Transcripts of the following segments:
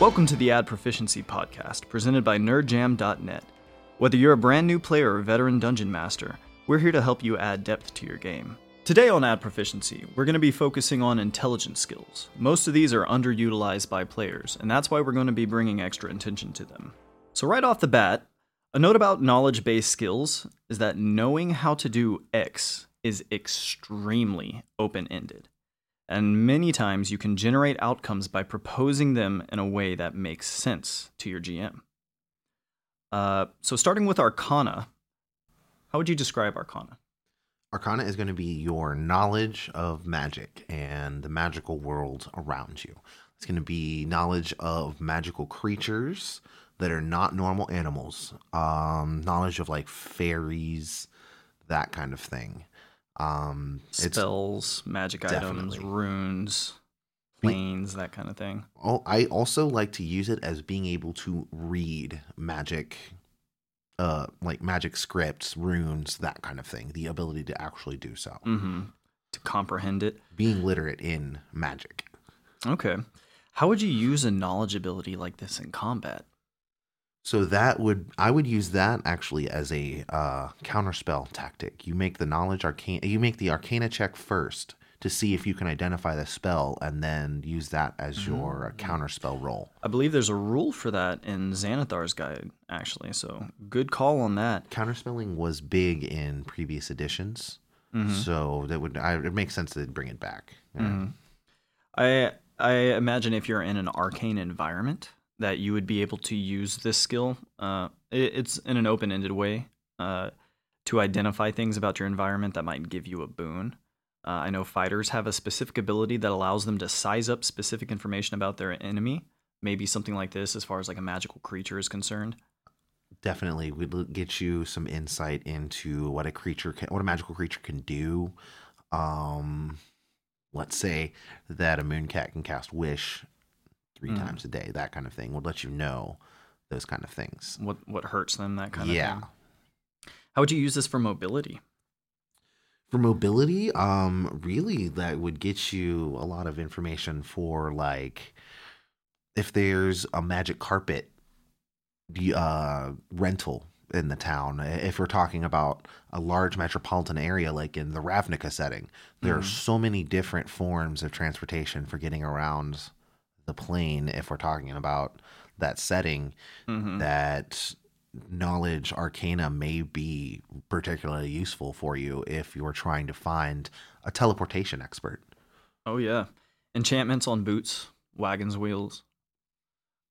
Welcome to the Ad Proficiency Podcast, presented by NerdJam.net. Whether you're a brand new player or veteran dungeon master, we're here to help you add depth to your game. Today on Ad Proficiency, we're going to be focusing on intelligence skills. Most of these are underutilized by players, and that's why we're going to be bringing extra attention to them. So, right off the bat, a note about knowledge based skills is that knowing how to do X is extremely open ended. And many times you can generate outcomes by proposing them in a way that makes sense to your GM. Uh, so, starting with Arcana, how would you describe Arcana? Arcana is going to be your knowledge of magic and the magical world around you. It's going to be knowledge of magical creatures that are not normal animals, um, knowledge of like fairies, that kind of thing. Um, it's Spells, magic items, runes, planes, that kind of thing. Oh, I also like to use it as being able to read magic, uh, like magic scripts, runes, that kind of thing. The ability to actually do so. hmm To comprehend it. Being literate in magic. Okay. How would you use a knowledge ability like this in combat? So that would I would use that actually as a uh, counterspell tactic. You make the knowledge arcane. You make the Arcana check first to see if you can identify the spell, and then use that as your uh, counterspell roll. I believe there's a rule for that in Xanathar's guide, actually. So good call on that. Counterspelling was big in previous editions, Mm-hmm. so that would I, it makes sense to bring it back. Yeah. I I imagine if you're in an arcane environment that you would be able to use this skill. Uh, it, it's in an open-ended way uh, to identify things about your environment that might give you a boon. Uh, I know fighters have a specific ability that allows them to size up specific information about their enemy. Maybe something like this, as far as like a magical creature is concerned. Definitely we'd get you some insight into what a creature can, what a magical creature can do. Um, let's say that a mooncat can cast wish three Mm. times a day, that kind of thing would let you know those kind of things. What what hurts them, that kind of Yeah. thing. How would you use this for mobility? For mobility, um, really that would get you a lot of information for like if there's a magic carpet uh rental in the town. If we're talking about a large metropolitan area like in the Ravnica setting, there are Mhm. so many different forms of transportation for getting around the plane if we're talking about that setting hmm that knowledge arcana may be particularly useful for you if you're trying to find a teleportation expert. Oh yeah, enchantments on boots, wagons, wheels.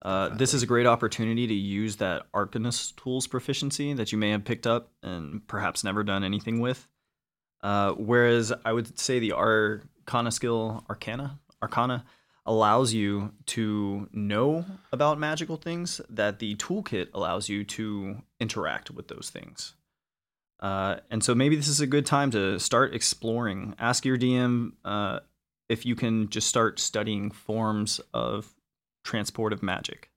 Uh, this is a great opportunity to use that Arcanist tools proficiency that you may have picked up and perhaps never done anything with. Uh, whereas I would say the Arcana skill, Arcana, Arcana, allows you to know about magical things that the toolkit allows you to interact with those things. Uh, and so maybe this is a good time to start exploring. Ask your DM uh, if you can just start studying forms of transportive magic.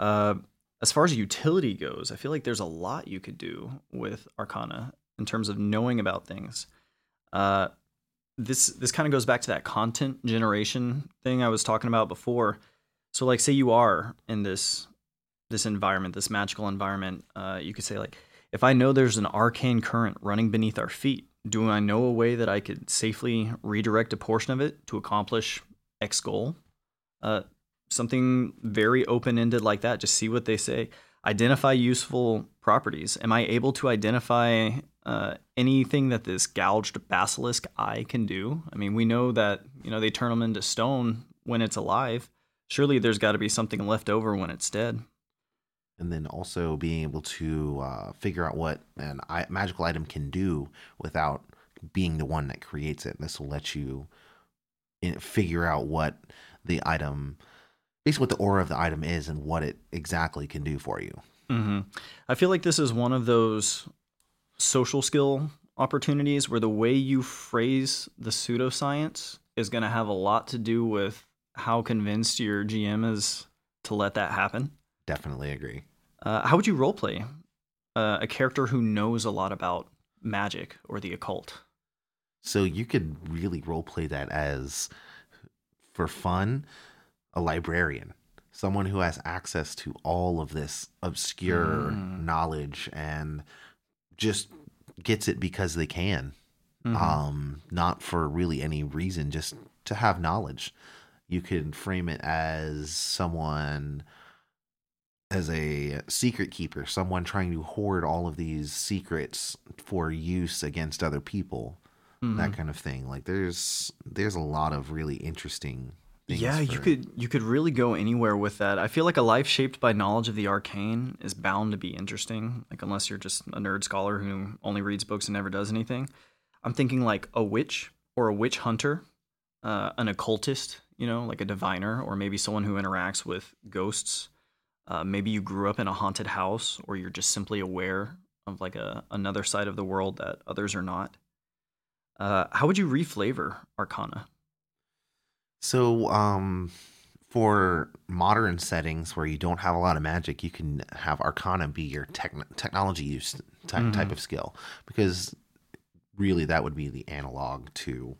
Uh, as far as utility goes, I feel like there's a lot you could do with Arcana in terms of knowing about things. This this kind of goes back to that content generation thing I was talking about before. So, like, say you are in this this environment, this magical environment, uh, you could say like, if I know there's an arcane current running beneath our feet, do I know a way that I could safely redirect a portion of it to accomplish X goal? Uh, something very open ended like that. Just see what they say. Identify useful properties. Am I able to identify uh, anything that this gouged basilisk eye can do? I mean, we know that you know they turn them into stone when it's alive. Surely there's got to be something left over when it's dead. And then also being able to uh, figure out what an I- magical item can do without being the one that creates it. This will let you in- figure out what the item, basically what the aura of the item is and what it exactly can do for you. hmm I feel like this is one of those social skill opportunities where the way you phrase the pseudoscience is going to have a lot to do with how convinced your GM is to let that happen. Definitely agree. Uh, how would you roleplay uh, a character who knows a lot about magic or the occult? So you could really role play that as, for fun, a librarian. someone who has access to all of this obscure Mm. knowledge and just gets it because they can Mhm. um not for really any reason just to have knowledge you can frame it as someone as a secret keeper someone trying to hoard all of these secrets for use against other people Mhm. that kind of thing like there's there's a lot of really interesting things yeah you could you could really go anywhere with that. I feel like a life shaped by knowledge of the arcane is bound to be interesting like unless you're just a nerd scholar who only reads books and never does anything. I'm thinking like a witch or a witch hunter uh, an occultist you know like a diviner or maybe someone who interacts with ghosts. Uh, maybe you grew up in a haunted house or you're just simply aware of like a another side of the world that others are not. Uh, how would you reflavor arcana So, um, for modern settings where you don't have a lot of magic, you can have Arcana be your techn technology use type, type Mhm. of skill because really that would be the analog to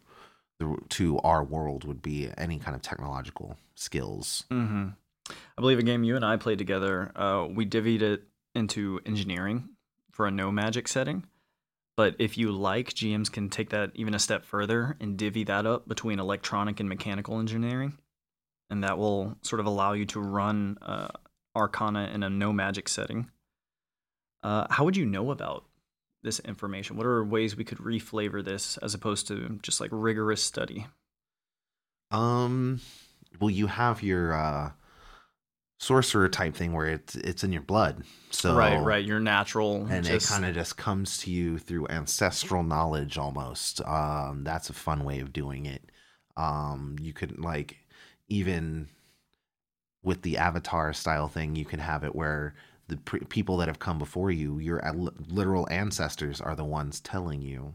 the to our world would be any kind of technological skills. Mm-hmm. I believe a game you and I played together. Uh, we divvied it into engineering for a no magic setting. But if you like, GMs can take that even a step further and divvy that up between electronic and mechanical engineering, and that will sort of allow you to run uh, Arcana in a no magic setting. Uh, how would you know about this information? What are ways we could reflavor this as opposed to just like rigorous study? Um, well, you have your uh, sorcerer type thing where it's it's in your blood. So right, right. Your natural and just- it kind of just comes to you through ancestral knowledge almost um that's a fun way of doing it um you could like even with the avatar style thing you can have it where the pre- people that have come before you your al- literal ancestors are the ones telling you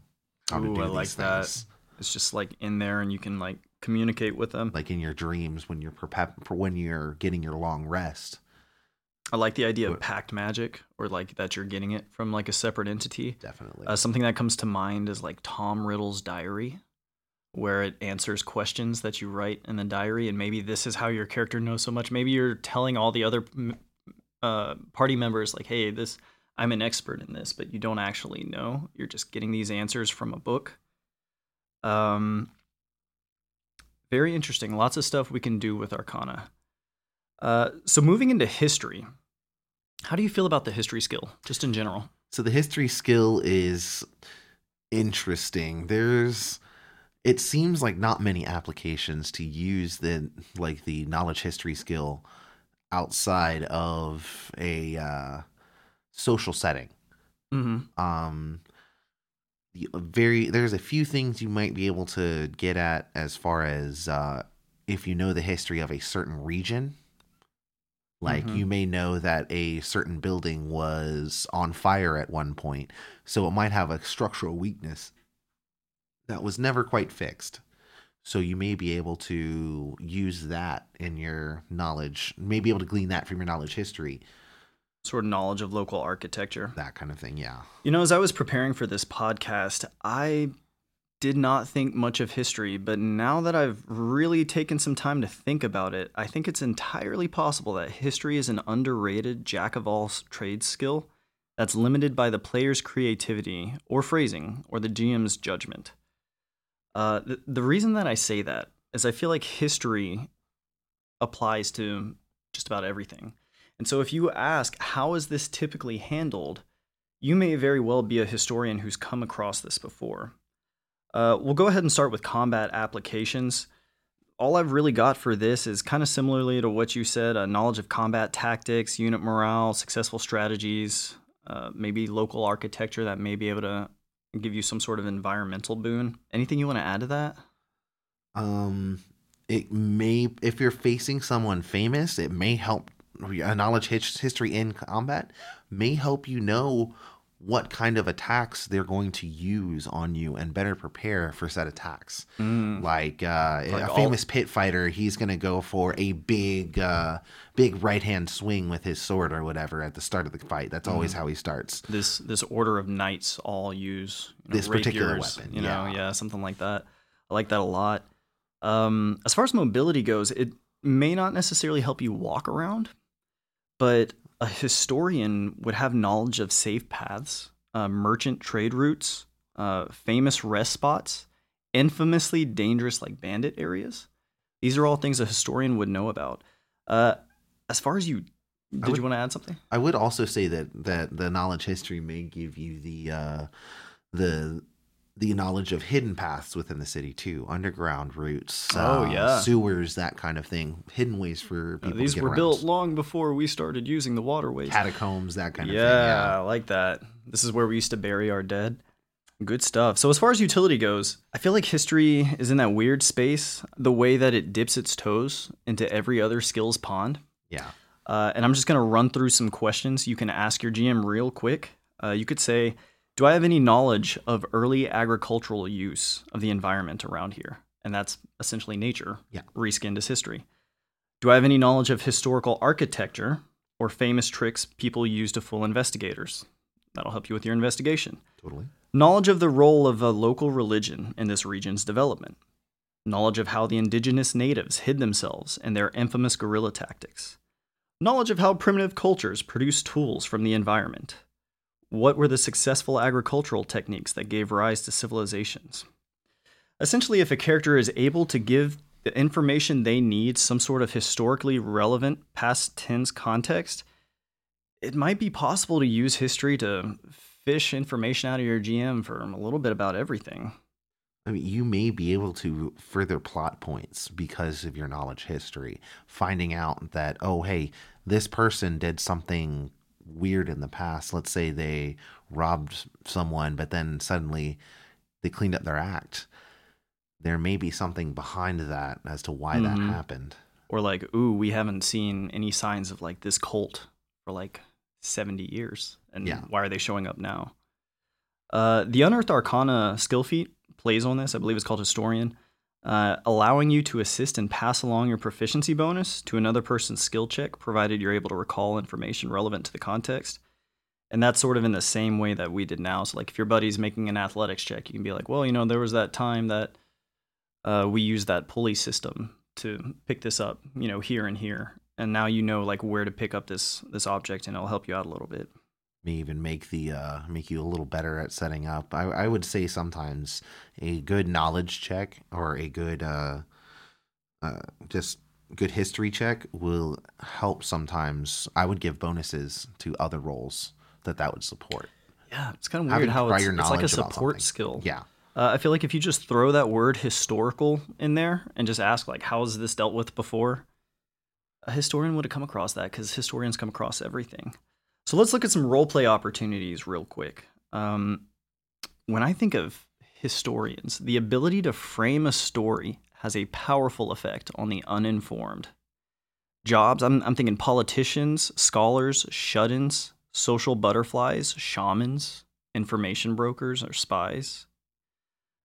how to do I these like that. things it's just like in there and you can like communicate with them. like in your dreams when you're prep for when you're getting your long rest I like the idea of pact magic or like that you're getting it from like a separate entity. definitely Uh, something that comes to mind is like Tom Riddle's diary, where it answers questions that you write in the diary, and maybe this is how your character knows so much. Maybe you're telling all the other uh, party members like, "Hey, this I'm an expert in this," but you don't actually know. You're just getting these answers from a book. Um, very interesting. Lots of stuff we can do with Arcana. Uh, so moving into history, how do you feel about the history skill, just in general? So the history skill is interesting. There's it seems like not many applications to use the like the knowledge history skill outside of a uh, social setting. Mm-hmm. Um the very there's a few things you might be able to get at as far as uh if you know the history of a certain region. Like Mhm. you may know that a certain building was on fire at one point so it might have a structural weakness that was never quite fixed. So you may be able to use that in your knowledge may be able to glean that from your knowledge history Sort of knowledge of local architecture. that kind of thing yeah You know, as I was preparing for this podcast, I did not think much of history, but now that I've really taken some time to think about it, I think it's entirely possible that history is an underrated jack of all trades skill that's limited by the player's creativity or phrasing or the GM's judgment. Uh, the, the reason that I say that is I feel like history applies to just about everything. And so if you ask, how is this typically handled? You may very well be a historian who's come across this before. Uh, we'll go ahead and start with combat applications. All I've really got for this is kind of similarly to what you said a knowledge of combat tactics, unit morale, successful strategies, uh, maybe local architecture that may be able to give you some sort of environmental boon. Anything you want to add to that? Um, it may if you're facing someone famous, it may help. A knowledge history in combat may help you know what kind of attacks they're going to use on you and better prepare for said attacks. Mm. Like, uh, Like a all- famous pit fighter, he's going to go for a big, uh, big right hand swing with his sword or whatever at the start of the fight. That's always how he starts. This this order of knights all use you know, This particular weapon, You know, yeah. yeah, something like that. I like that a lot. Um, as far as mobility goes, it may not necessarily help you walk around, but a historian would have knowledge of safe paths, uh, merchant trade routes, uh, famous rest spots, infamously dangerous like bandit areas. These are all things a historian would know about. Uh, as far as you, did would- you want to add something? I would also say that that the knowledge history may give you the uh, the the knowledge of hidden paths within the city too, underground routes, Oh, uh, yeah. sewers, that kind of thing, hidden ways for Uh, people. these to get were around. built long before we started using the waterways. catacombs, that kind of yeah, thing. Yeah, I like that. This is where we used to bury our dead. Good stuff. So as far as utility goes, I feel like history is in that weird space, the way that it dips its toes into every other skills pond. Yeah, Uh, and I'm just gonna run through some questions you can ask your GM real quick. Uh, you could say, "Do I have any knowledge of early agricultural use of the environment around here?" And that's essentially nature. Yeah. Reskinned as history. Do I have any knowledge of historical architecture or famous tricks people use to fool investigators? That'll help you with your investigation. totally. Knowledge of the role of a local religion in this region's development. Knowledge of how the indigenous natives hid themselves and their infamous guerrilla tactics. Knowledge of how primitive cultures produced tools from the environment. What were the successful agricultural techniques that gave rise to civilizations? Essentially, if a character is able to give the information they need some sort of historically relevant past tense context, it might be possible to use history to fish information out of your GM for a little bit about everything. I mean, you may be able to further plot points because of your knowledge history, finding out that, oh, hey, this person did something weird in the past. Let's say they robbed someone, but then suddenly they cleaned up their act. There may be something behind that as to why that Mhm. happened. Or like, ooh, we haven't seen any signs of like this cult for like 70 years. And Yeah. why are they showing up now? Uh, the Unearthed Arcana skill feat plays on this. I believe it's called Historian, uh, allowing you to assist and pass along your proficiency bonus to another person's skill check, provided you're able to recall information relevant to the context. And that's sort of in the same way that we did now. So, like, if your buddy's making an athletics check, you can be like, well, you know, there was that time that uh, we used that pulley system to pick this up, you know, here and here. And now you know, like, where to pick up this this object, and it'll help you out a little bit. May even make the uh make you a little better at setting up. I I would say sometimes a good knowledge check or a good uh uh just good history check will help sometimes. I would give bonuses to other rolls that that would support. Yeah, it's kind of weird how it's, it's like a support skill. Yeah. Uh, I feel like if you just throw that word historical in there and just ask like, how is this dealt with before? A historian would have come across that because historians come across everything. So let's look at some role play opportunities real quick. Um, when I think of historians, the ability to frame a story has a powerful effect on the uninformed. Jobs, I'm, I'm thinking politicians, scholars, shut ins, social butterflies, shamans, information brokers, or spies.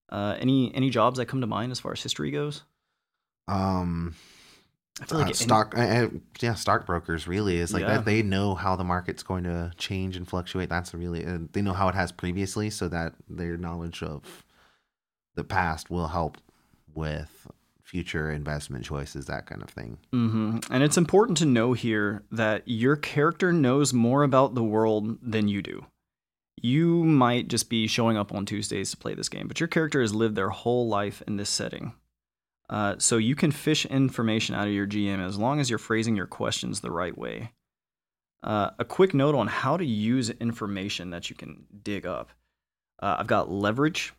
Uh, any any jobs that come to mind as far as history goes? Um I feel uh, like any- stock uh, uh, yeah, stockbrokers really is like Yeah. that they know how the market's going to change and fluctuate. That's really uh, they know how it has previously so that their knowledge of the past will help with future investment choices, that kind of thing. hmm And it's important to know here that your character knows more about the world than you do. You might just be showing up on Tuesdays to play this game, but your character has lived their whole life in this setting. Uh, so you can fish information out of your GM as long as you're phrasing your questions the right way. Uh, a quick note on how to use information that you can dig up. Uh, I've got leverage.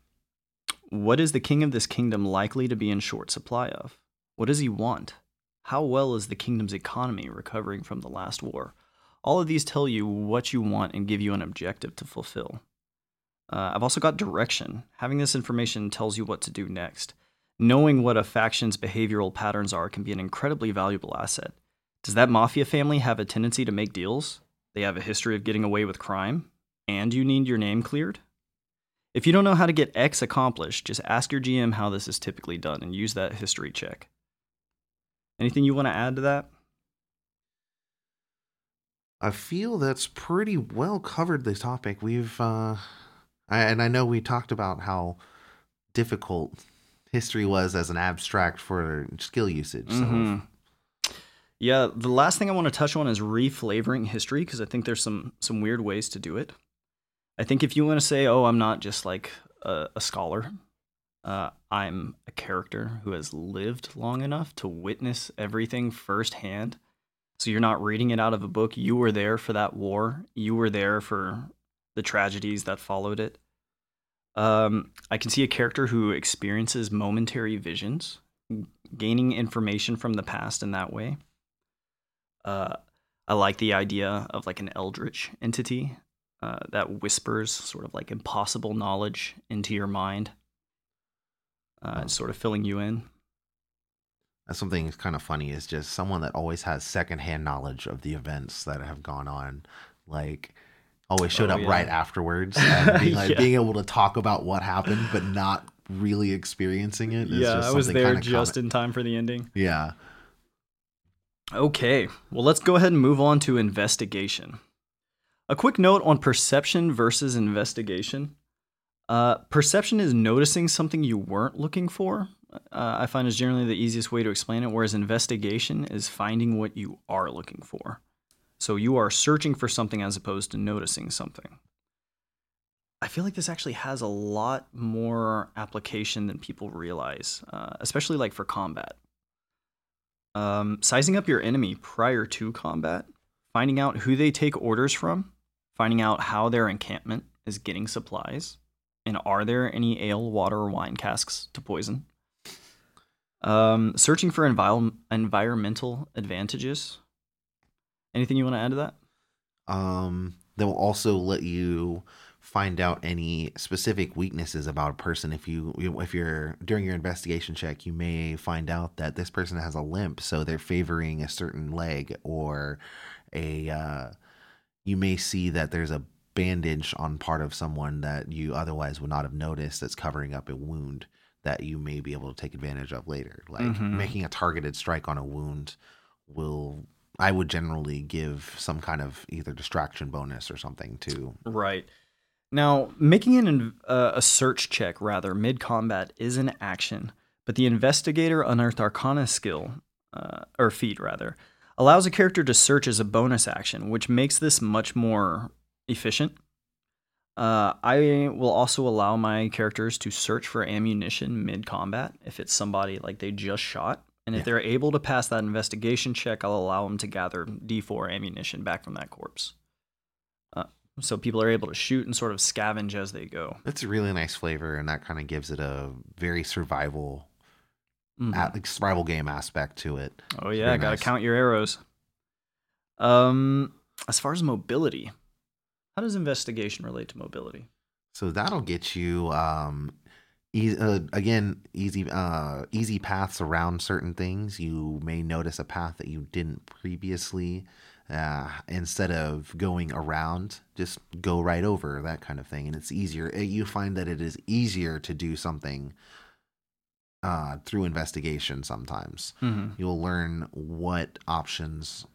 What is the king of this kingdom likely to be in short supply of? What does he want? How well is the kingdom's economy recovering from the last war? All of these tell you what you want and give you an objective to fulfill. Uh, I've also got direction. Having this information tells you what to do next. Knowing what a faction's behavioral patterns are can be an incredibly valuable asset. Does that mafia family have a tendency to make deals? They have a history of getting away with crime? And you need your name cleared? If you don't know how to get X accomplished, just ask your GM how this is typically done and use that history check. Anything you want to add to that? I feel that's pretty well covered the topic. We've uh I, and I know we talked about how difficult history was as an abstract for skill usage. So Mhm. Yeah, the last thing I want to touch on is reflavoring history because I think there's some some weird ways to do it. I think if you want to say, "Oh, I'm not just like a, a scholar," uh, I'm a character who has lived long enough to witness everything firsthand. So you're not reading it out of a book. You were there for that war. You were there for the tragedies that followed it. Um, I can see a character who experiences momentary visions, gaining information from the past in that way. Uh, I like the idea of like an eldritch entity uh, that whispers sort of like impossible knowledge into your mind, uh, Oh. sort of filling you in. That's something that's kind of funny is just someone that always has secondhand knowledge of the events that have gone on, like always showed Oh, up yeah. right afterwards and being like Yeah. being able to talk about what happened but not really experiencing it. yeah, just I was there just common. in time for the ending. Yeah. Okay, well, let's go ahead and move on to investigation. A quick note on perception versus investigation. Uh, perception is noticing something you weren't looking for. Uh, I find is generally the easiest way to explain it, whereas investigation is finding what you are looking for. So you are searching for something as opposed to noticing something. I feel like this actually has a lot more application than people realize, uh, especially like for combat. Um, sizing up your enemy prior to combat, finding out who they take orders from, finding out how their encampment is getting supplies, and are there any ale, water, or wine casks to poison. Um, searching for envil- environmental advantages. Anything you want to add to that? Um, they'll also let you find out any specific weaknesses about a person. If you if you're during your investigation check, you may find out that this person has a limp, so they're favoring a certain leg, or a uh, you may see that there's a bandage on part of someone that you otherwise would not have noticed that's covering up a wound that you may be able to take advantage of later. Like Mhm. making a targeted strike on a wound will I would generally give some kind of either distraction bonus or something to. Right. Now, making an, uh, a search check, rather, mid combat is an action, but the Investigator Unearthed Arcana skill, uh, or feat, rather, allows a character to search as a bonus action, which makes this much more efficient. Uh, I will also allow my characters to search for ammunition mid combat if it's somebody like they just shot. And if Yeah. they're able to pass that investigation check, I'll allow them to gather D4 ammunition back from that corpse. Uh, so people are able to shoot and sort of scavenge as they go. It's a really nice flavor, and that kind of gives it a very survival, Mhm. a- like survival game aspect to it. Oh yeah, very gotta nice. count your arrows. Um, as far as mobility, how does investigation relate to mobility? So that'll get you um easy, uh, again easy uh easy paths around certain things. You may notice a path that you didn't previously uh instead of going around, just go right over that kind of thing and it's easier. Uh, You find that it is easier to do something uh through investigation sometimes. Mm-hmm. You'll learn what options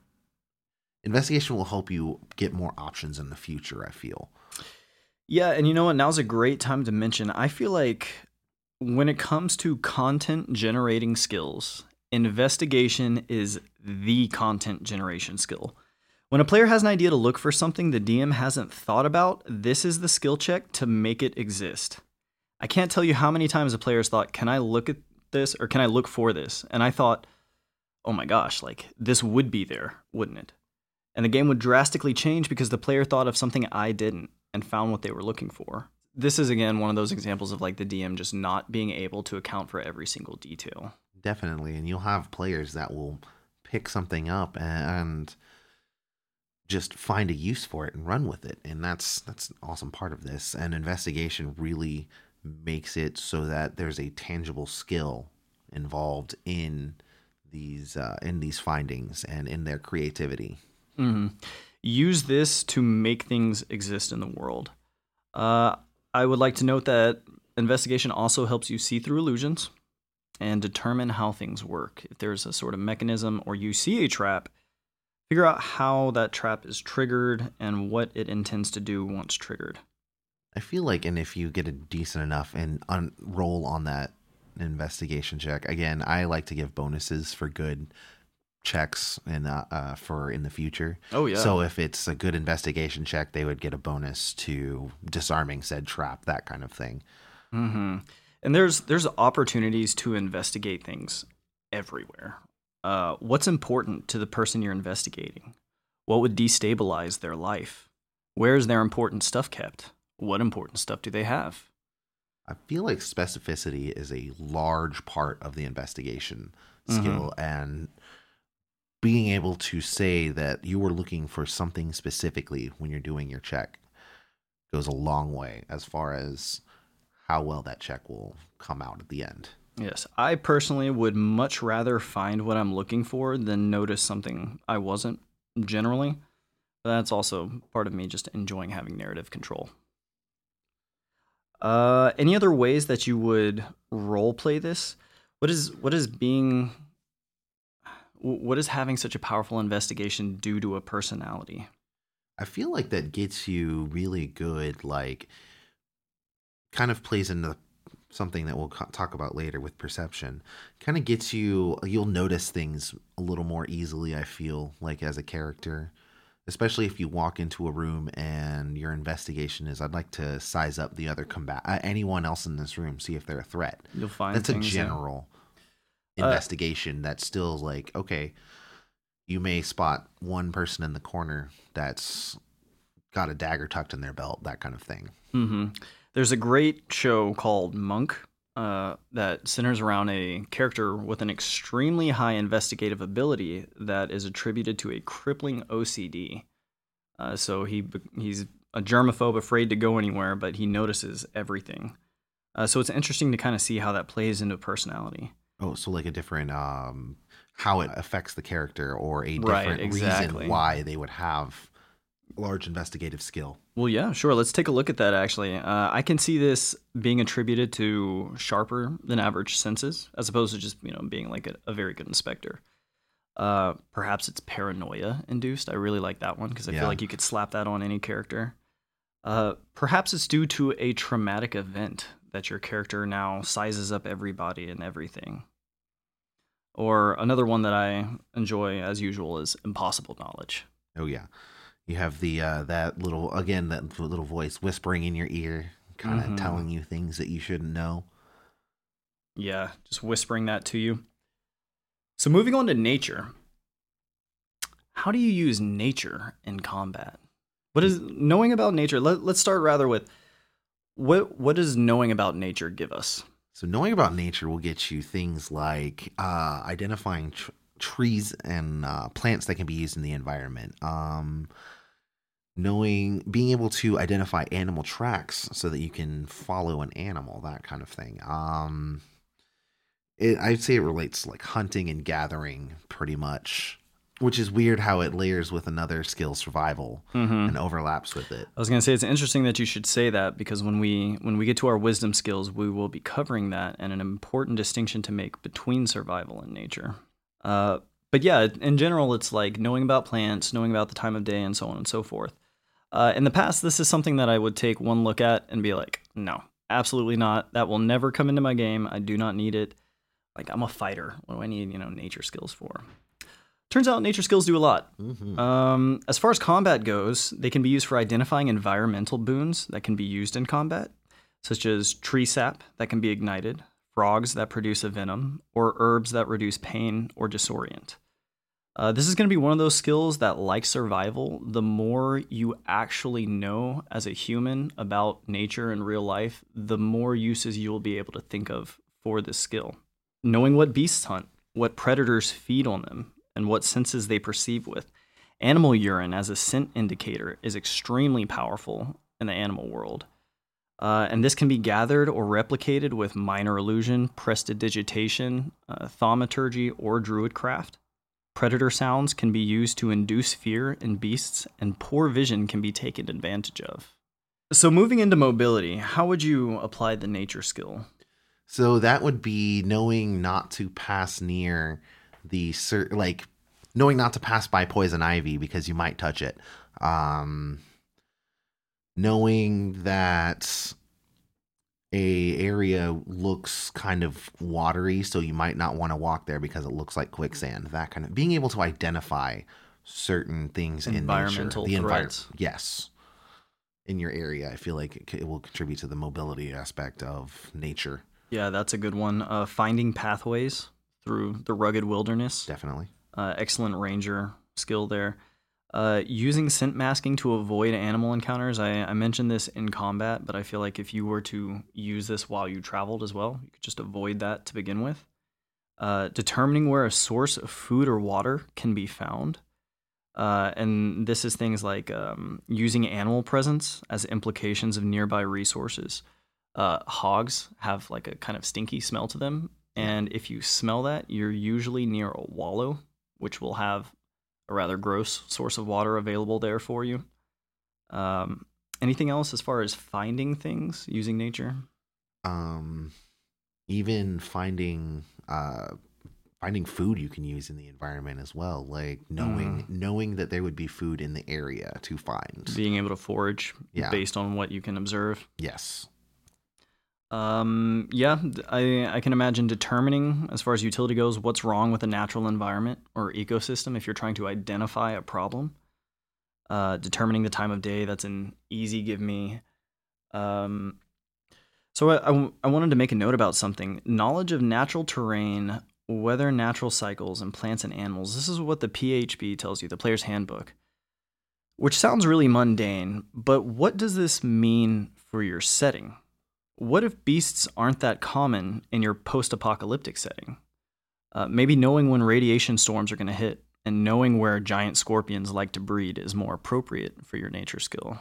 investigation will help you get more options in the future, I feel. Yeah, and you know what? Now's a great time to mention. I feel like when it comes to content generating skills, investigation is the content generation skill. When a player has an idea to look for something the DM hasn't thought about, this is the skill check to make it exist. I can't tell you how many times a player's thought, "Can I look at this or can I look for this?" And I thought, "Oh my gosh, like this would be there, wouldn't it?" And the game would drastically change because the player thought of something I didn't and found what they were looking for. This is again one of those examples of like the DM just not being able to account for every single detail. Definitely, and you'll have players that will pick something up and just find a use for it and run with it, and that's that's an awesome part of this. And investigation really makes it so that there's a tangible skill involved in these uh, in these findings and in their creativity. hmm Use this to make things exist in the world. Uh, I would like to note that investigation also helps you see through illusions and determine how things work. If there's a sort of mechanism or you see a trap, figure out how that trap is triggered and what it intends to do once triggered. I feel like, and if you get a decent enough and un- roll on that investigation check, again, I like to give bonuses for good checks in uh, uh, for in the future. Oh yeah. So if it's a good investigation check, they would get a bonus to disarming said trap, that kind of thing. Mm-hmm. And there's there's opportunities to investigate things everywhere. Uh, what's important to the person you're investigating? What would destabilize their life? Where is their important stuff kept? What important stuff do they have? I feel like specificity is a large part of the investigation Mhm. skill and being able to say that you were looking for something specifically when you're doing your check goes a long way as far as how well that check will come out at the end. Yes, I personally would much rather find what I'm looking for than notice something I wasn't generally. But that's also part of me just enjoying having narrative control. Uh, any other ways that you would role play this? What is what is being what is having such a powerful investigation do to a personality? I feel like that gets you really good, like, kind of plays into something that we'll talk about later with perception. Kind of gets you, you'll notice things a little more easily, I feel like, as a character. Especially if you walk into a room and your investigation is, I'd like to size up the other combat, uh, anyone else in this room, see if they're a threat. You'll find That's a general. that- Uh, investigation that's still like, okay, you may spot one person in the corner that's got a dagger tucked in their belt, that kind of thing. hmm There's a great show called Monk uh, that centers around a character with an extremely high investigative ability that is attributed to a crippling OCD. Uh, so he he's a germaphobe, afraid to go anywhere, but he notices everything. Uh, so it's interesting to kind of see how that plays into personality. Oh, so like a different um how it affects the character or a Right, different exactly. reason why they would have large investigative skill. Well, yeah, sure. Let's take a look at that. Actually, uh, I can see this being attributed to sharper than average senses, as opposed to just you know being like a, a very good inspector. Uh, perhaps it's paranoia induced. I really like that one because I Yeah. feel like you could slap that on any character. Uh, perhaps it's due to a traumatic event that your character now sizes up everybody and everything. Or another one that I enjoy as usual is impossible knowledge. Oh yeah. You have the uh that little again that little voice whispering in your ear, kind of Mhm. telling you things that you shouldn't know. Yeah, just whispering that to you. So moving on to nature. How do you use nature in combat? What is knowing about nature? Let, let's start rather with what what does knowing about nature give us? So knowing about nature will get you things like uh, identifying tr- trees and uh, plants that can be used in the environment. Um, knowing, being able to identify animal tracks so that you can follow an animal, that kind of thing. Um, it, I'd say it relates to like hunting and gathering, pretty much. Which is weird how it layers with another skill, survival, Mm-hmm. and overlaps with it. I was gonna say it's interesting that you should say that because when we when we get to our wisdom skills, we will be covering that and an important distinction to make between survival and nature. Uh, but yeah, in general, it's like knowing about plants, knowing about the time of day, and so on and so forth. Uh, in the past, this is something that I would take one look at and be like, no, absolutely not. That will never come into my game. I do not need it. Like I'm a fighter. What do I need, you know, nature skills for? Turns out nature skills do a lot. hmm Um, as far as combat goes, they can be used for identifying environmental boons that can be used in combat, such as tree sap that can be ignited, frogs that produce a venom, or herbs that reduce pain or disorient. Uh, this is going to be one of those skills that, like survival, the more you actually know as a human about nature and real life, the more uses you will be able to think of for this skill. Knowing what beasts hunt, what predators feed on them, and what senses they perceive with. Animal urine as a scent indicator is extremely powerful in the animal world. Uh, and this can be gathered or replicated with minor illusion, prestidigitation, uh, thaumaturgy, or druidcraft. Predator sounds can be used to induce fear in beasts, and poor vision can be taken advantage of. So, moving into mobility, how would you apply the nature skill? So that would be knowing not to pass near the like knowing not to pass by poison ivy because you might touch it. Um knowing that a area looks kind of watery, so you might not want to walk there because it looks like quicksand. That kind of being able to identify certain things in nature, the threats. yes, in your area, I feel like it, c- it will contribute to the mobility aspect of nature. Yeah, that's a good one. Uh, finding pathways through the rugged wilderness. Definitely. Uh, excellent ranger skill there. Uh, using scent masking to avoid animal encounters. I, I mentioned this in combat, but I feel like if you were to use this while you traveled as well, you could just avoid that to begin with. Uh, determining where a source of food or water can be found. Uh, and this is things like um, using animal presence as implications of nearby resources. Uh, hogs have like a kind of stinky smell to them, and if you smell that, you're usually near a wallow, which will have a rather gross source of water available there for you. Um, anything else as far as finding things using nature? Um, even finding uh, finding food you can use in the environment as well, like knowing knowing that there would be food in the area to find. Being able to forage Yeah. based on what you can observe. yes. Um, yeah, I, I can imagine determining, as far as utility goes, what's wrong with a natural environment or ecosystem if you're trying to identify a problem. Uh, determining the time of day, that's an easy give me. Um, so I, I wanted to make a note about something. Knowledge of natural terrain, weather, natural cycles, and plants and animals. This is what the PHB tells you, the player's handbook, which sounds really mundane, but what does this mean for your setting? What if beasts aren't that common in your post apocalyptic setting? Uh, maybe knowing when radiation storms are going to hit and knowing where giant scorpions like to breed is more appropriate for your nature skill.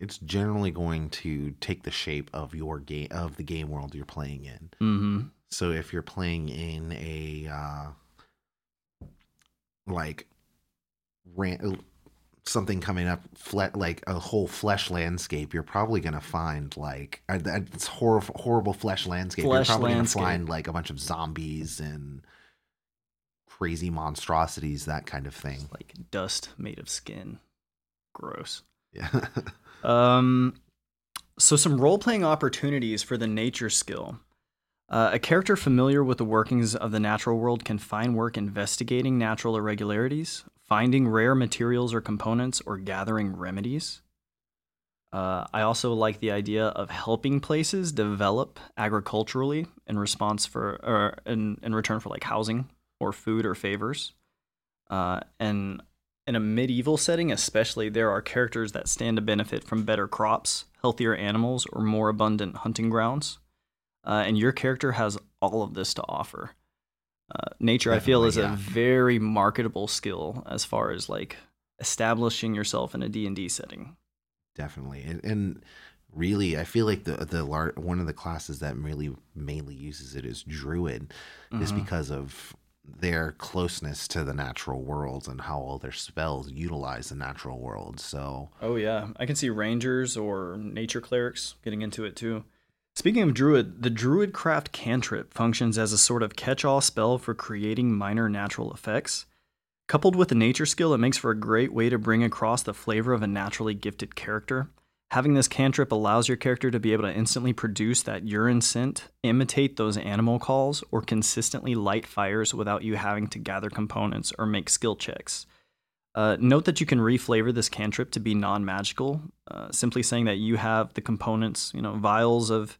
It's generally going to take the shape of your game of the game world you're playing in. hmm So if you're playing in a uh, like ran- something coming up, like a whole flesh landscape, you're probably gonna find like uh, it's hor- horrible flesh landscape. Flesh you're probably gonna find like a bunch of zombies and crazy monstrosities, that kind of thing. Like dust made of skin. Gross. Yeah. Um, so some role playing opportunities for the nature skill. Uh, a character familiar with the workings of the natural world can find work investigating natural irregularities, finding rare materials or components, or gathering remedies. Uh, I also like the idea of helping places develop agriculturally in response for or in, in return for like housing or food or favors. Uh, and in a medieval setting, especially, there are characters that stand to benefit from better crops, healthier animals, or more abundant hunting grounds. Uh, and your character has all of this to offer. Uh, nature, I feel, is Definitely, a very marketable skill as far as like establishing yourself in a D and D setting. definitely and, and really i feel like the the lar- one of the classes that really mainly uses it is druid is Mhm. because of their closeness to the natural world and how all their spells utilize the natural world so Oh yeah, I can see rangers or nature clerics getting into it too. Speaking of druid, the druid craft cantrip functions as a sort of catch-all spell for creating minor natural effects. Coupled with the nature skill, it makes for a great way to bring across the flavor of a naturally gifted character. Having this cantrip allows your character to be able to instantly produce that urine scent, imitate those animal calls, or consistently light fires without you having to gather components or make skill checks. Uh, note that you can reflavor this cantrip to be non-magical, uh, simply saying that you have the components, you know, vials of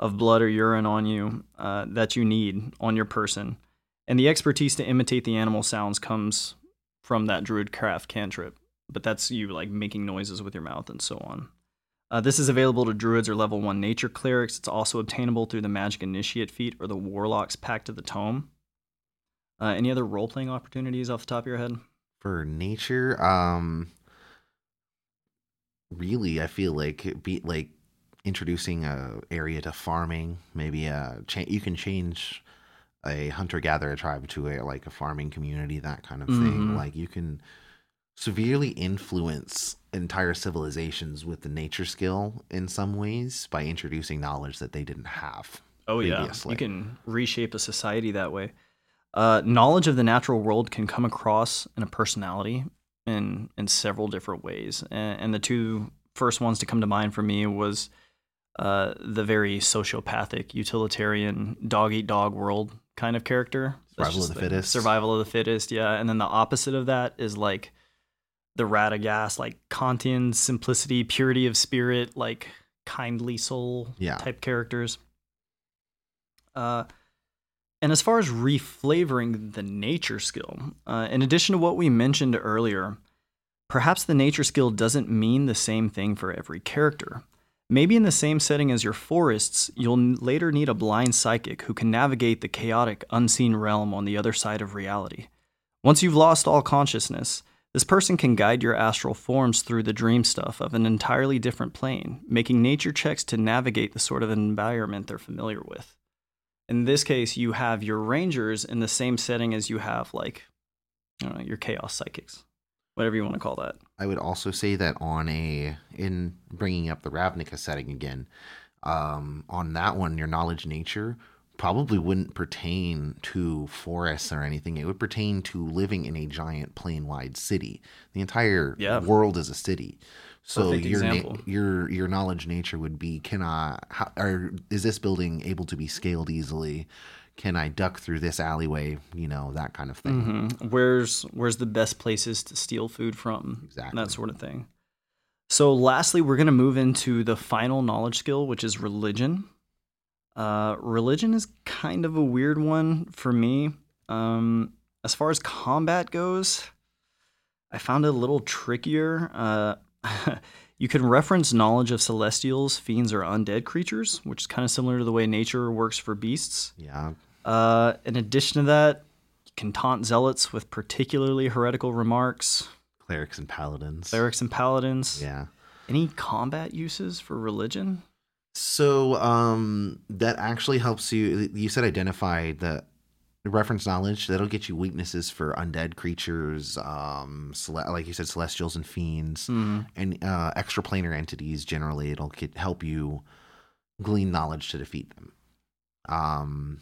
of blood or urine on you uh, that you need on your person, and the expertise to imitate the animal sounds comes from that druid craft cantrip. But that's you like making noises with your mouth and so on. Uh, this is available to druids or level one nature clerics. It's also obtainable through the magic initiate feat or the warlock's pact of the tome. Uh, any other role playing opportunities off the top of your head? for nature um really i feel like be like introducing a area to farming maybe a cha- you can change a hunter gatherer tribe to a like a farming community that kind of thing Mhm. like you can severely influence entire civilizations with the nature skill in some ways by introducing knowledge that they didn't have Oh yeah, you can reshape a society that way. Uh, knowledge of the natural world can come across in a personality in in several different ways, and, and the two first ones to come to mind for me was uh, the very sociopathic, utilitarian, dog eat dog world kind of character. That's Survival of just the fittest. Survival of the fittest, yeah. And then the opposite of that is like the Radagast, like Kantian simplicity, purity of spirit, like kindly soul Yeah. type characters. Uh, and as far as reflavoring the nature skill, uh, in addition to what we mentioned earlier, perhaps the nature skill doesn't mean the same thing for every character. Maybe in the same setting as your forests, you'll later need a blind psychic who can navigate the chaotic, unseen realm on the other side of reality. Once you've lost all consciousness, this person can guide your astral forms through the dream stuff of an entirely different plane, making nature checks to navigate the sort of environment they're familiar with. In this case, you have your rangers in the same setting as you have, like, know, your chaos psychics, whatever you want to call that. I would also say that on a in bringing up the Ravnica setting again, um, on that one, your knowledge nature probably wouldn't pertain to forests or anything. It would pertain to living in a giant plane-wide city. The entire Yeah. world is a city. So Perfect your na- your your knowledge nature would be can I how, or is this building able to be scaled easily? Can I duck through this alleyway? You know that kind of thing. hmm Where's where's the best places to steal food from? Exactly. That sort of thing. So, lastly, we're going to move into the final knowledge skill, which is religion. Uh, religion is kind of a weird one for me. Um, as far as combat goes, I found it a little trickier. Uh, you can reference knowledge of celestials, fiends, or undead creatures, which is kind of similar to the way nature works for beasts. Yeah, Uh, in addition to that, you can taunt zealots with particularly heretical remarks, clerics and paladins. clerics and paladins. Yeah. Any combat uses for religion? So um that actually helps you you said identify the reference knowledge that'll get you weaknesses for undead creatures um cele- like you said celestials and fiends Mm. and uh extraplanar entities generally it'll get, help you glean knowledge to defeat them. Um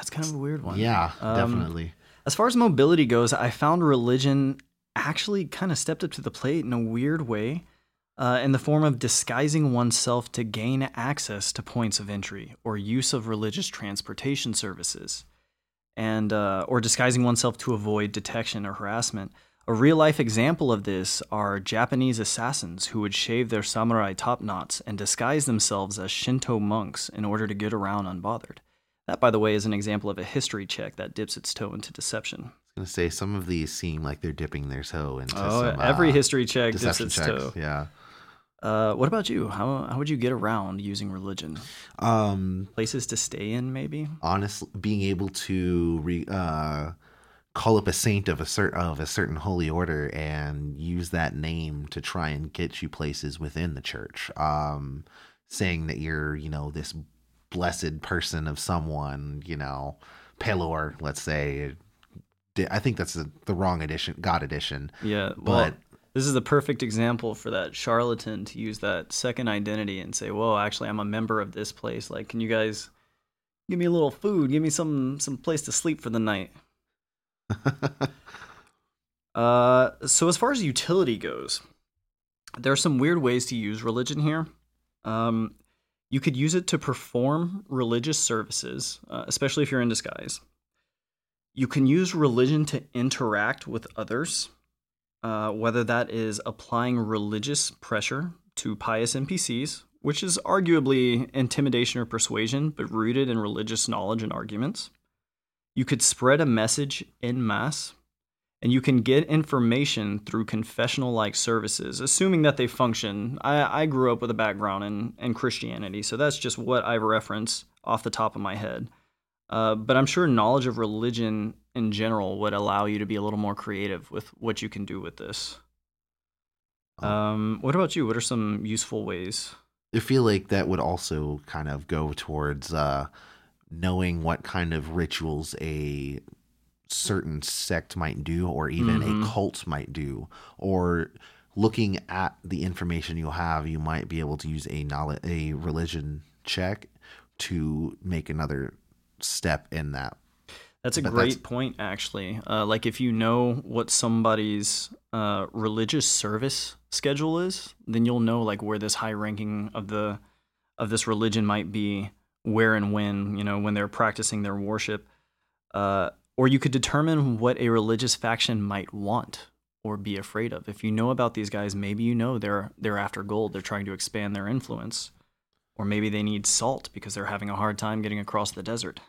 It's kind of a weird one. yeah, Um, definitely. As far as mobility goes, I found religion actually kind of stepped up to the plate in a weird way, uh, in the form of disguising oneself to gain access to points of entry or use of religious transportation services, and uh, or disguising oneself to avoid detection or harassment. A real life example of this are Japanese assassins who would shave their samurai top knots and disguise themselves as Shinto monks in order to get around unbothered. That, by the way, is an example of a history check that dips its toe into deception. I was gonna say some of these seem like they're dipping their toe into Oh, some, every uh, history check dips its checks. toe. Yeah. Uh, what about you? How how would you get around using religion? Um Places to stay in, maybe. honestly being able to re, uh, call up a saint of a certain of a certain holy order and use that name to try and get you places within the church um saying that you're you know this blessed person of someone you know pelor let's say i think that's the, the wrong edition god edition Yeah, well, but this is the perfect example for that charlatan to use that second identity and say, "Whoa, actually, I'm a member of this place. Like, can you guys give me a little food? Give me some some place to sleep for the night." Uh, so as far as utility goes, there are some weird ways to use religion here. Um, you could use it to perform religious services, uh, especially if you're in disguise. You can use religion to interact with others, uh, whether that is applying religious pressure to pious NPCs, which is arguably intimidation or persuasion, but rooted in religious knowledge and arguments. You could spread a message in mass, and you can get information through confessional like services, assuming that they function. I, I grew up with a background in, in Christianity, so that's just what I reference off the top of my head. Uh, but I'm sure knowledge of religion in general would allow you to be a little more creative with what you can do with this. Um, what about you? What are some useful ways? I feel like that would also kind of go towards uh, knowing what kind of rituals a certain sect might do, or even Mhm. a cult might do, or looking at the information you'll have, you might be able to use a knowledge, a religion check to make another step in that. That's a But great that's- point, actually. Uh, like if you know what somebody's uh, religious service schedule is, then you'll know like where this high ranking of the of this religion might be, where and when you know when they're practicing their worship, uh, or you could determine what a religious faction might want or be afraid of. If you know about these guys, maybe you know they're they're after gold. They're trying to expand their influence, or maybe they need salt because they're having a hard time getting across the desert.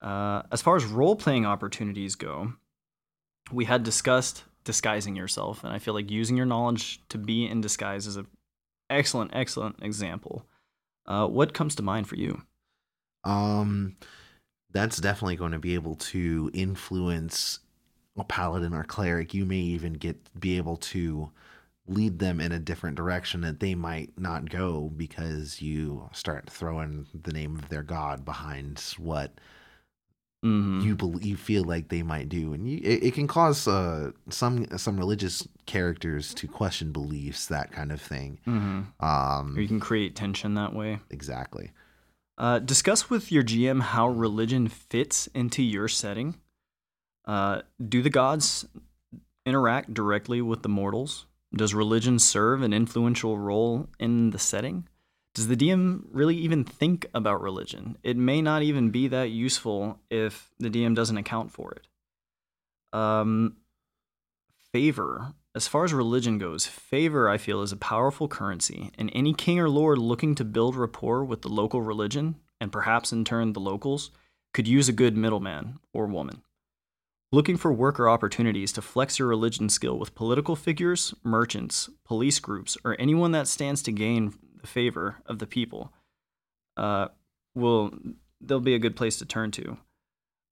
Uh, as far as role playing opportunities go, we had discussed disguising yourself, and I feel like using your knowledge to be in disguise is an excellent, excellent example. Uh, what comes to mind for you? Um, that's definitely going to be able to influence a paladin or cleric. You may even get be able to lead them in a different direction that they might not go because you start throwing the name of their god behind what Mhm. you believe you feel like they might do and you, it, it can cause uh, some some religious characters to question beliefs that kind of thing Mhm. um Or you can create tension that way. exactly Uh, discuss with your GM how religion fits into your setting. Uh, do the gods interact directly with the mortals? Does religion serve an influential role in the setting? Does the DM really even think about religion? It may not even be that useful if the DM doesn't account for it. Um, favor. As far as religion goes, favor, I feel, is a powerful currency, and any king or lord looking to build rapport with the local religion, and perhaps in turn the locals, could use a good middleman or woman. Looking for worker opportunities to flex your religion skill with political figures, merchants, police groups, or anyone that stands to gain the favor of the people, uh, will they'll be a good place to turn to.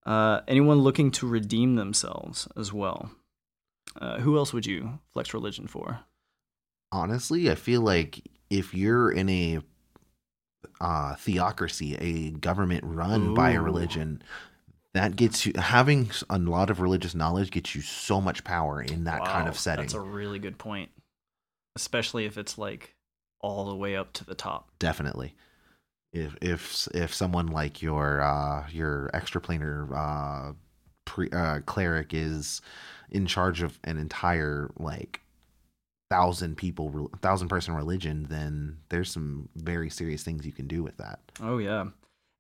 Uh, anyone looking to redeem themselves as well. Uh, who else would you flex religion for? honestly i feel like if you're in a uh theocracy a government run by a religion that gets you having a lot of religious knowledge gets you so much power in that kind of setting That's a really good point, especially if it's like all the way up to the top. definitely if if if someone like your uh your extraplanar uh pre, uh cleric is in charge of an entire like thousand people thousand person religion then there's some very serious things you can do with that. Oh yeah,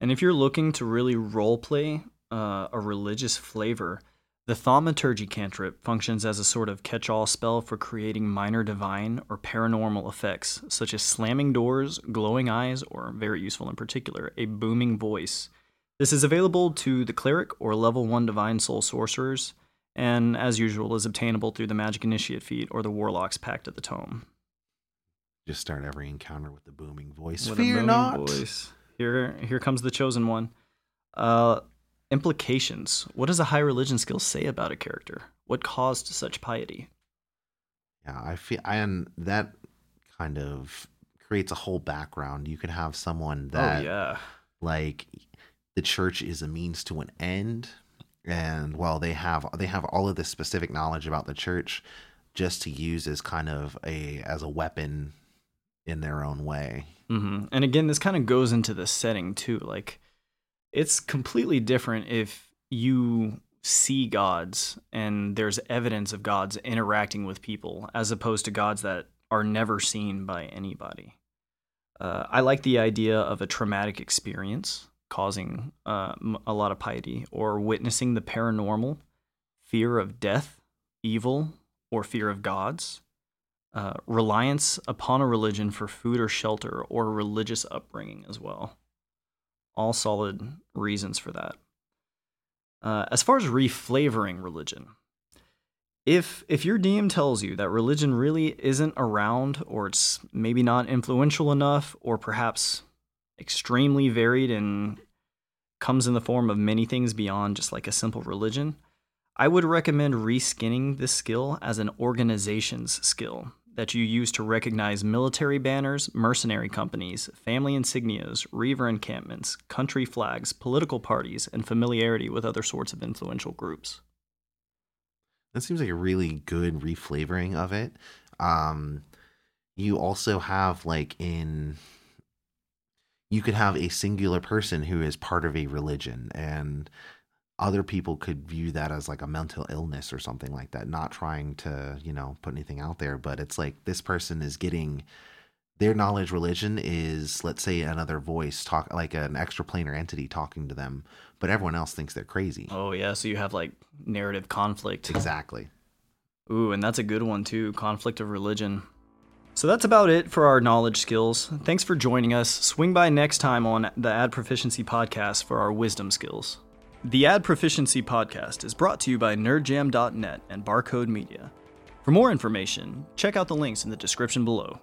and if you're looking to really role play uh, a religious flavor, the thaumaturgy cantrip functions as a sort of catch-all spell for creating minor divine or paranormal effects, such as slamming doors, glowing eyes, or very useful in particular, a booming voice. This is available to the cleric or level one divine soul sorcerers, and as usual, is obtainable through the magic initiate feat or the warlock's pact of the tome. just start every encounter with the booming voice With fear booming not voice. Here, here comes the chosen one. Uh, implications. What does a high religion skill say about a character? What caused such piety? yeah i feel and that kind of creates a whole background you could have someone that oh yeah, like the church is a means to an end and while they have they have all of this specific knowledge about the church just to use as kind of a as a weapon in their own way hmm and again, this kind of goes into the setting too. Like, it's completely different if you see gods and there's evidence of gods interacting with people, as opposed to gods that are never seen by anybody. Uh, I like the idea of a traumatic experience causing uh, a lot of piety, or witnessing the paranormal, fear of death, evil, or fear of gods uh, reliance upon a religion for food or shelter, or religious upbringing as well. All solid reasons for that. Uh, as far as reflavoring religion, if if your DM tells you that religion really isn't around, or it's maybe not influential enough, or perhaps extremely varied and comes in the form of many things beyond just like a simple religion, I would recommend reskinning this skill as an organizations skill that you use to recognize military banners, mercenary companies, family insignias, reaver encampments, country flags, political parties, and familiarity with other sorts of influential groups. that seems like a really good reflavoring of it um you also have like in you could have a singular person who is part of a religion and other people could view that as like a mental illness or something like that not trying to you know put anything out there but it's like this person is getting their knowledge religion is let's say another voice talk like an extraplanar entity talking to them but everyone else thinks they're crazy Oh yeah, so you have like narrative conflict. exactly Ooh, and that's a good one too conflict of religion. So that's about it for our knowledge skills. Thanks for joining us. Swing by next time on the Ad Proficiency Podcast for our wisdom skills. The Ad Proficiency Podcast is brought to you by nerdjam.net and Barcode Media. For more information, check out the links in the description below.